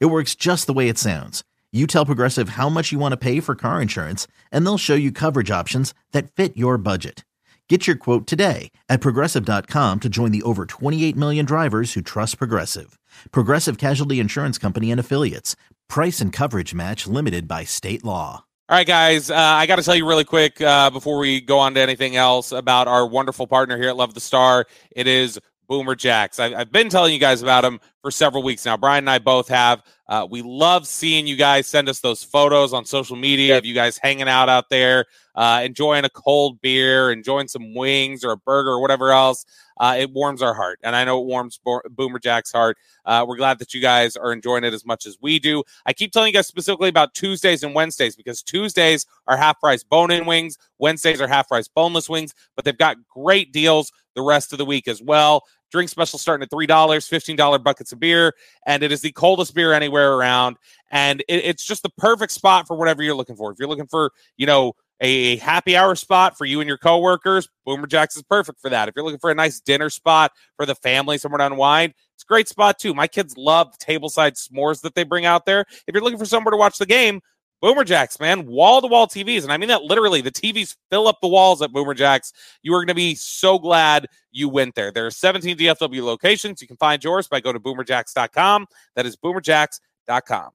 It works just the way it sounds. You tell Progressive how much you want to pay for car insurance, and they'll show you coverage options that fit your budget. Get your quote today at progressive.com to join the over 28 million drivers who trust Progressive. Progressive Casualty Insurance Company and Affiliates. Price and coverage match limited by state law. All right, guys, uh, I got to tell you really quick uh, before we go on to anything else about our wonderful partner here at Love the Star. It is Boomer Jacks. I, have been telling you guys about them for several weeks now. Bryan and I both have. Uh, we love seeing you guys send us those photos on social media of you guys hanging out out there, uh, enjoying a cold beer, enjoying some wings or a burger or whatever else. Uh, it warms our heart, and I know it warms Bo- Boomer Jack's heart. Uh, we're glad that you guys are enjoying it as much as we do. I keep telling you guys specifically about Tuesdays and Wednesdays because Tuesdays are half price bone in wings, Wednesdays are half price boneless wings, but they've got great deals the rest of the week as well. Drink special starting at $3, $15 buckets of beer, and it is the coldest beer anywhere around. And it, it's just the perfect spot for whatever you're looking for. If you're looking for, you know, a happy hour spot for you and your coworkers, Boomer Jacks is perfect for that. If you're looking for a nice dinner spot for the family, somewhere to unwind, it's a great spot too. My kids love tableside s'mores that they bring out there. If you're looking for somewhere to watch the game, Boomer Jacks, man, wall to wall TVs. And I mean that literally. The TVs fill up the walls at Boomer Jacks. You are going to be so glad you went there. There are 17 DFW locations. You can find yours by going to boomerjacks.com. That is boomerjacks.com.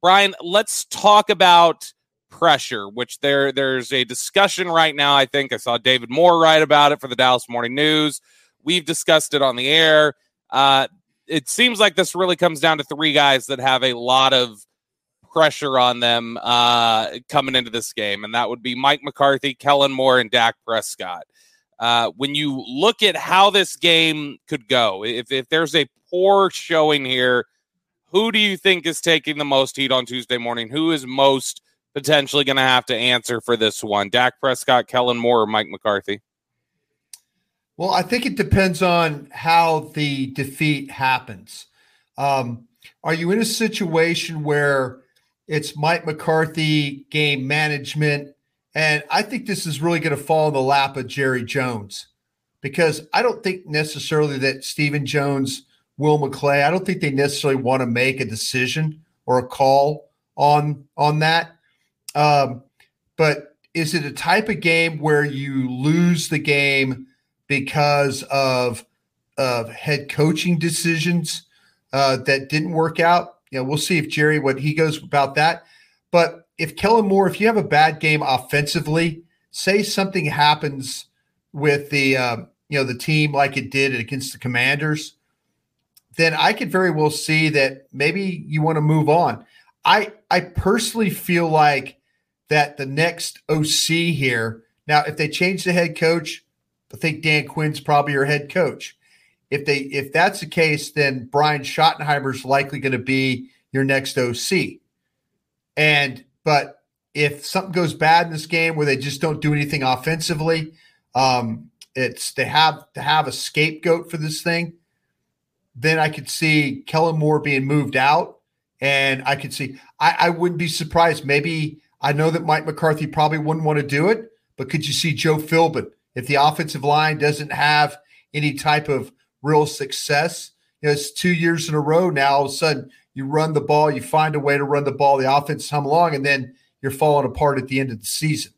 Bryan, let's talk about pressure, which there there's a discussion right now. I think I saw David Moore write about it for the Dallas Morning News. We've discussed it on the air. Uh, it seems like this really comes down to three guys that have a lot of pressure on them uh, coming into this game, and that would be Mike McCarthy, Kellen Moore, and Dak Prescott. Uh, when you look at how this game could go, if, if there's a poor showing here, who do you think is taking the most heat on Tuesday morning? Who is most potentially going to have to answer for this one? Dak Prescott, Kellen Moore, or Mike McCarthy? Well, I think it depends on how the defeat happens. Um, are you in a situation where it's Mike McCarthy game management. And I think this is really going to fall in the lap of Jerry Jones because I don't think necessarily that Stephen Jones, Will McClay, I don't think they necessarily want to make a decision or a call on on that. Um, but is it a type of game where you lose the game because of of head coaching decisions uh, that didn't work out? Know, we'll see if Jerry what he goes about that. But if Kellen Moore, if you have a bad game offensively, say something happens with the uh, you know the team like it did against the Commanders, then I could very well see that maybe you want to move on. I I personally feel like that the next OC here. Now, if they change the head coach, I think Dan Quinn's probably your head coach if they if that's the case, then Brian Schottenheimer is likely going to be your next OC. And but if something goes bad in this game where they just don't do anything offensively, um, it's they have to have a scapegoat for this thing. Then I could see Kellen Moore being moved out, and I could see I, I wouldn't be surprised. Maybe I know that Mike McCarthy probably wouldn't want to do it, but could you see Joe Philbin if the offensive line doesn't have any type of real success. You know, it's two years in a row now. All of a sudden, you run the ball, you find a way to run the ball, the offense come along, and then you're falling apart at the end of the season.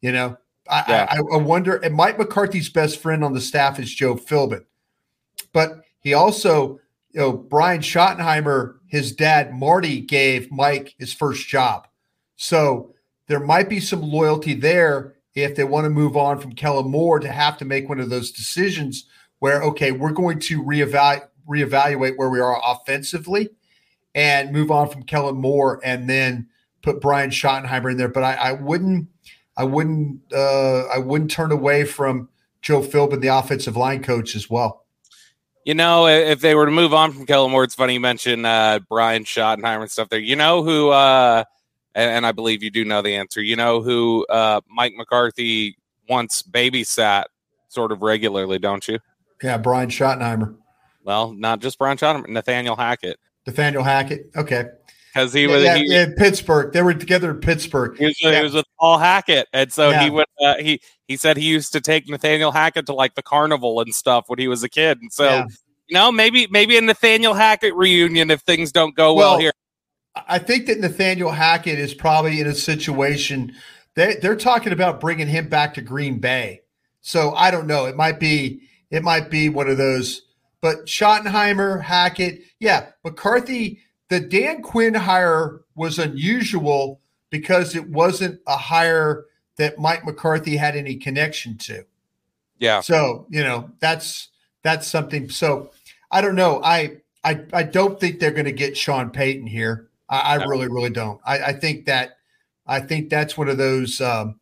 You know, I, yeah. I, I wonder. And Mike McCarthy's best friend on the staff is Joe Philbin, but he also, you know, Brian Schottenheimer, his dad Marty gave Mike his first job, so there might be some loyalty there if they want to move on from Kellen Moore to have to make one of those decisions where okay, we're going to reevaluate reevaluate where we are offensively and move on from Kellen Moore and then put Brian Schottenheimer in there. But I, I wouldn't I wouldn't uh, I wouldn't turn away from Joe Philbin, the offensive line coach, as well. You know, if they were to move on from Kellen Moore, it's funny you mentioned uh, Brian Schottenheimer and stuff there. You know who, uh, and, and, I believe you do know the answer. You know who uh, Mike McCarthy once babysat sort of regularly, don't you? Yeah, Brian Schottenheimer. Well, not just Brian Schottenheimer, Nathaniel Hackett. Nathaniel Hackett. Okay. Because he yeah, was yeah, he, yeah, Pittsburgh. They were together in Pittsburgh. He was, yeah. he was with Paul Hackett, and so he would uh, he he said he used to take Nathaniel Hackett to like the carnival and stuff when he was a kid, and so you know maybe maybe a Nathaniel Hackett reunion if things don't go well, well here. I think that Nathaniel Hackett is probably in a situation they they're talking about bringing him back to Green Bay. So I don't know. It might be it might be one of those. But Schottenheimer, Hackett, yeah, McCarthy the Dan Quinn hire was unusual because it wasn't a hire that Mike McCarthy had any connection to. Yeah. So, you know, that's that's something. So I don't know. I I I don't think they're going to get Sean Payton here. I, I no. really, really don't. I, I, think that I think that's one of those um,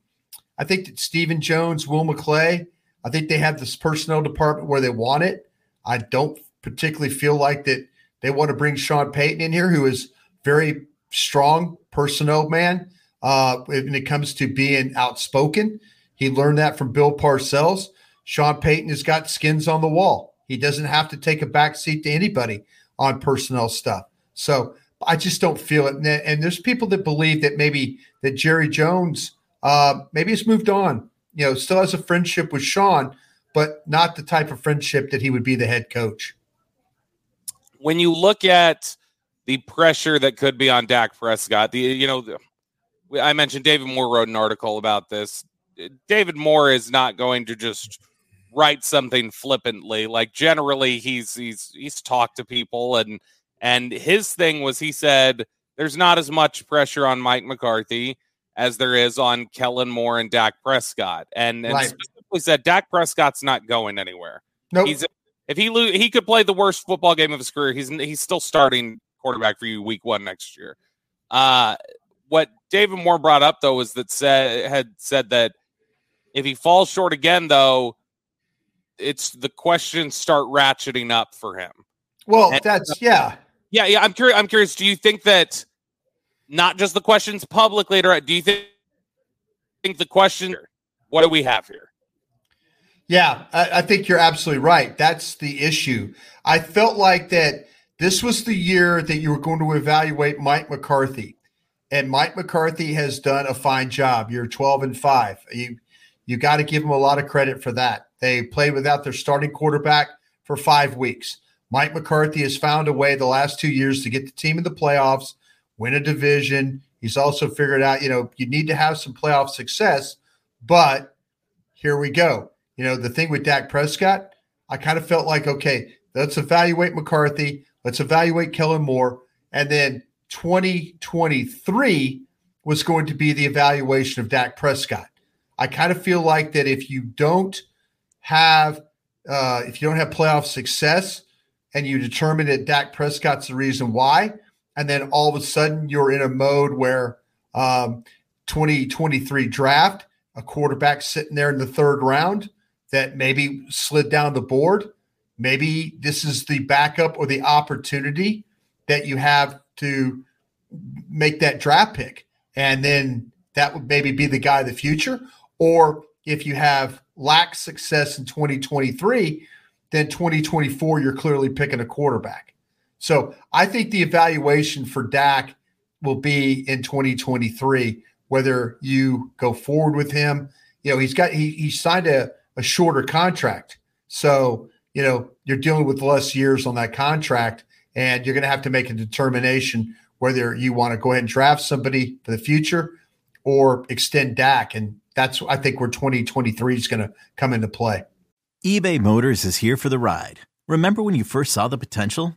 I think that Stephen Jones, Will McClay, I think they have this personnel department where they want it. I don't particularly feel like that they want to bring Sean Payton in here, who is very strong personnel man uh, when it comes to being outspoken. He learned that from Bill Parcells. Sean Payton has got skins on the wall. He doesn't have to take a back seat to anybody on personnel stuff. So I just don't feel it. And there's people that believe that maybe that Jerry Jones uh, maybe has moved on. You know, still has a friendship with Sean, but not the type of friendship that he would be the head coach when you look at the pressure that could be on Dak Prescott, the you know, I mentioned David Moore wrote an article about this. David Moore is not going to just write something flippantly. Like generally, he's he's he's talked to people and and his thing was he said there's not as much pressure on Mike McCarthy as there is on Kellen Moore and Dak Prescott, and, and right. specifically said Dak Prescott's not going anywhere. Nope. He's if he lo- he could play the worst football game of his career, he's he's still starting quarterback for you week one next year. Uh, what David Moore brought up though was that said had said that if he falls short again, though, it's the questions start ratcheting up for him. Well, and, that's yeah, yeah, yeah. I'm curious. I'm curious. Do you think that not just the questions public later. Do you think think the question? What do we have here? Yeah, I, I, think you're absolutely right. That's the issue. I felt like that this was the year that you were going to evaluate Mike McCarthy, and Mike McCarthy has done a fine job. You're 12 and five. You you got to give him a lot of credit for that. They played without their starting quarterback for five weeks. Mike McCarthy has found a way the last two years to get the team in the playoffs, win a division. He's also figured out, you know, you need to have some playoff success, but here we go you know, the thing with Dak Prescott, I kind of felt like, okay, let's evaluate McCarthy, let's evaluate Kellen Moore, and then 2023 was going to be the evaluation of Dak Prescott. I kind of feel like that if you don't have uh, if you don't have playoff success and you determine that Dak Prescott's the reason why, and then all of a sudden you're in a mode where um, 2023 draft, a quarterback sitting there in the third round, that maybe slid down the board. Maybe this is the backup or the opportunity that you have to make that draft pick. And then that would maybe be the guy of the future. Or if you have lack success in 2023, then 2024, you're clearly picking a quarterback. So I think the evaluation for Dak will be in 2023, whether you go forward with him. You know, he's got he he signed a a shorter contract. So, you know, you're dealing with less years on that contract, and you're going to have to make a determination whether you want to go ahead and draft somebody for the future or extend Dak. And that's, I think, where 2023 is going to come into play. eBay Motors is here for the ride. Remember when you first saw the potential?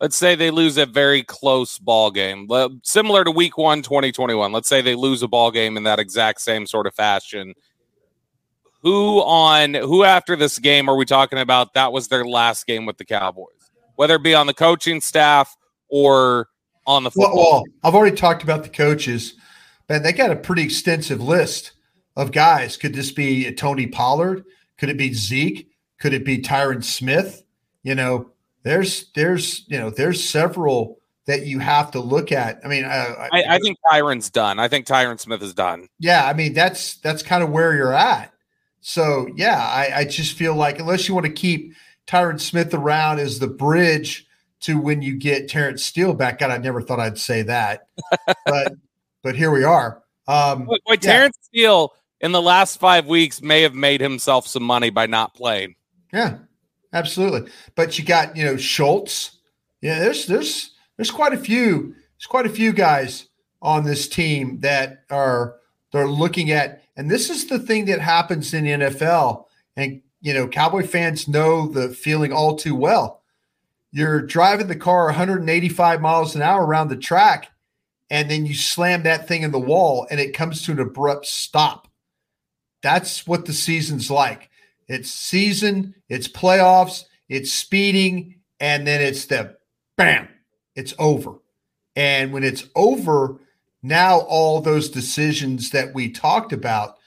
Let's say they lose a very close ball game, similar to week one, 2021. Let's say they lose a ball game in that exact same sort of fashion. Who on who after this game are we talking about? That was their last game with the Cowboys, whether it be on the coaching staff or on the football. Well, well I've already talked about the coaches, but they got a pretty extensive list of guys. Could this be Tony Pollard? Could it be Zeke? Could it be Tyron Smith? You know, there's there's you know there's several that you have to look at. I mean, uh, I, I, think Tyron's done. I think Tyron Smith is done. Yeah, I mean that's that's kind of where you're at. So yeah, I, I just feel like unless you want to keep Tyron Smith around as the bridge to when you get Terence Steele back. God, I never thought I'd say that, but but here we are. Um, wait, wait yeah. Terence Steele in the last five weeks may have made himself some money by not playing. Yeah, absolutely. But you got you know Schultz. Yeah, there's there's there's quite a few there's quite a few guys on this team that are they're looking at, and this is the thing that happens in NFL, and you know Cowboy fans know the feeling all too well. You're driving the car 185 miles an hour around the track, and then you slam that thing in the wall, and it comes to an abrupt stop. That's what the season's like. It's season, it's playoffs, it's speeding, and then it's the bam, it's over. And when it's over, now all those decisions that we talked about,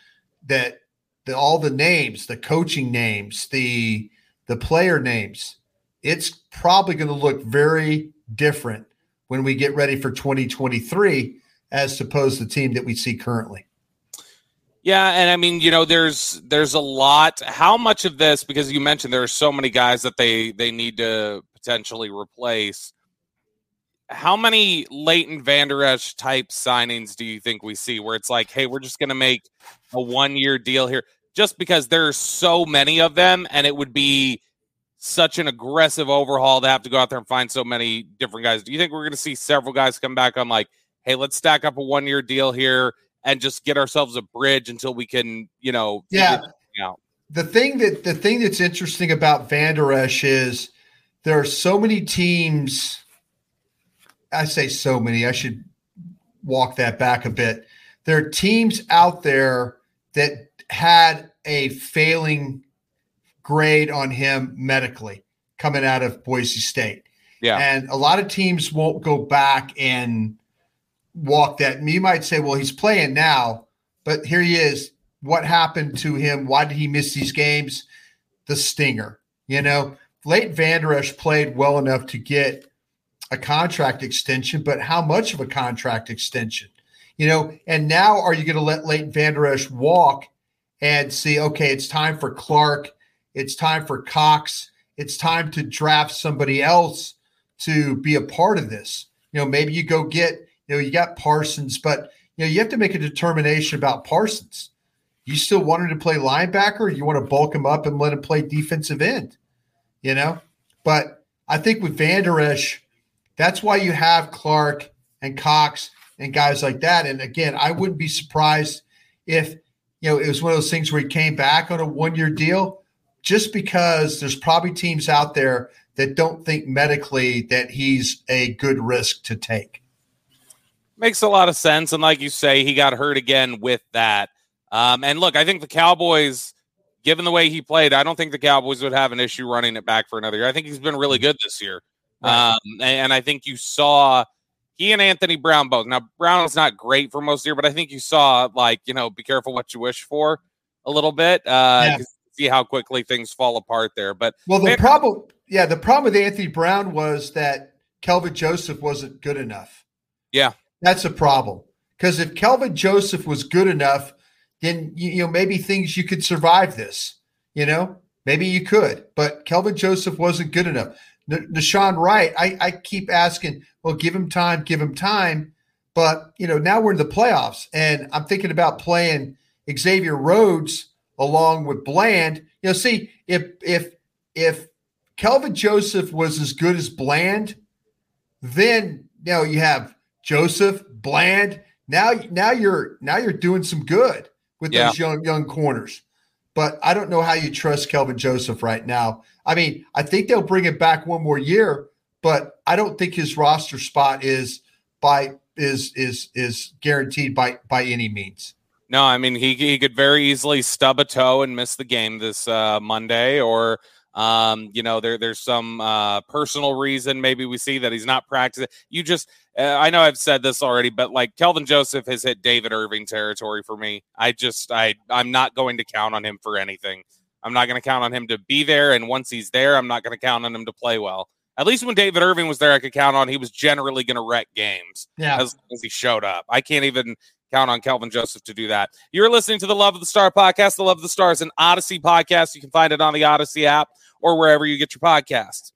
that the, all the names, the coaching names, the the player names, it's probably going to look very different when we get ready for 2023 as opposed to the team that we see currently. Yeah, and I mean, you know, there's there's a lot. How much of this? Because you mentioned there are so many guys that they they need to potentially replace. How many Leighton Vander Esch type signings do you think we see where it's like, hey, we're just going to make a one year deal here, just because there's so many of them, and it would be such an aggressive overhaul to have to go out there and find so many different guys. Do you think we're going to see several guys come back on like, hey, let's stack up a one year deal here? And just get ourselves a bridge until we can, you know, yeah. The thing that the thing that's interesting about Vander Esch is there are so many teams. I say so many. I should walk that back a bit. There are teams out there that had a failing grade on him medically coming out of Boise State. Yeah. And a lot of teams won't go back and walk that. You might say, well, he's playing now, but here he is. What happened to him? Why did he miss these games? The stinger. You know, Leighton Vander Esch played well enough to get a contract extension, but how much of a contract extension? You know, and now are you going to let Leighton Vander Esch walk and see, okay, it's time for Clark, it's time for Cox, it's time to draft somebody else to be a part of this. You know, maybe you go get you know, you got Parsons, but you know, you have to make a determination about Parsons. You still want him to play linebacker? you want to bulk him up and let him play defensive end? You know, but I think with Vander Esch, that's why you have Clark and Cox and guys like that. And again, I wouldn't be surprised if you know it was one of those things where he came back on a one-year deal, just because there's probably teams out there that don't think medically that he's a good risk to take. Makes a lot of sense. And like you say, he got hurt again with that. Um, and look, I think the Cowboys, given the way he played, I don't think the Cowboys would have an issue running it back for another year. I think he's been really good this year. Right. Um, and, and, I think you saw he and Anthony Brown both. Now, Brown is not great for most of the year, but I think you saw, like, you know, be careful what you wish for a little bit. Uh, yeah. See how quickly things fall apart there. But well, the man, problem, yeah, the problem with Anthony Brown was that Kelvin Joseph wasn't good enough. Yeah. That's a problem. Because if Kelvin Joseph was good enough, then you know maybe things you could survive this. You know, maybe you could, but Kelvin Joseph wasn't good enough. N- Nahshon Wright, I, I keep asking, well, give him time, give him time. But you know, now we're in the playoffs, and I'm thinking about playing Xavier Rhodes along with Bland. You know, see if if if Kelvin Joseph was as good as Bland, then you know you have Joseph Bland. Now now you're now you're doing some good with yeah. those young young corners. But I don't know how you trust Kelvin Joseph right now. I mean, I think they'll bring it back one more year, but I don't think his roster spot is by is is is guaranteed by by any means. No, I mean he he could very easily stub a toe and miss the game this uh, Monday, or um, you know there there's some uh, personal reason maybe we see that he's not practicing. You just uh, I know I've said this already, but like Kelvin Joseph has hit David Irving territory for me. I just I I'm not going to count on him for anything. I'm not going to count on him to be there, and once he's there, I'm not going to count on him to play well. At least when David Irving was there, I could count on he was generally going to wreck games. Yeah, as, long as he showed up. I can't even count on Kelvin Joseph to do that. You're listening to the Love of the Star podcast. The Love of the Star is an Audacy podcast. You can find it on the Audacy app or wherever you get your podcasts.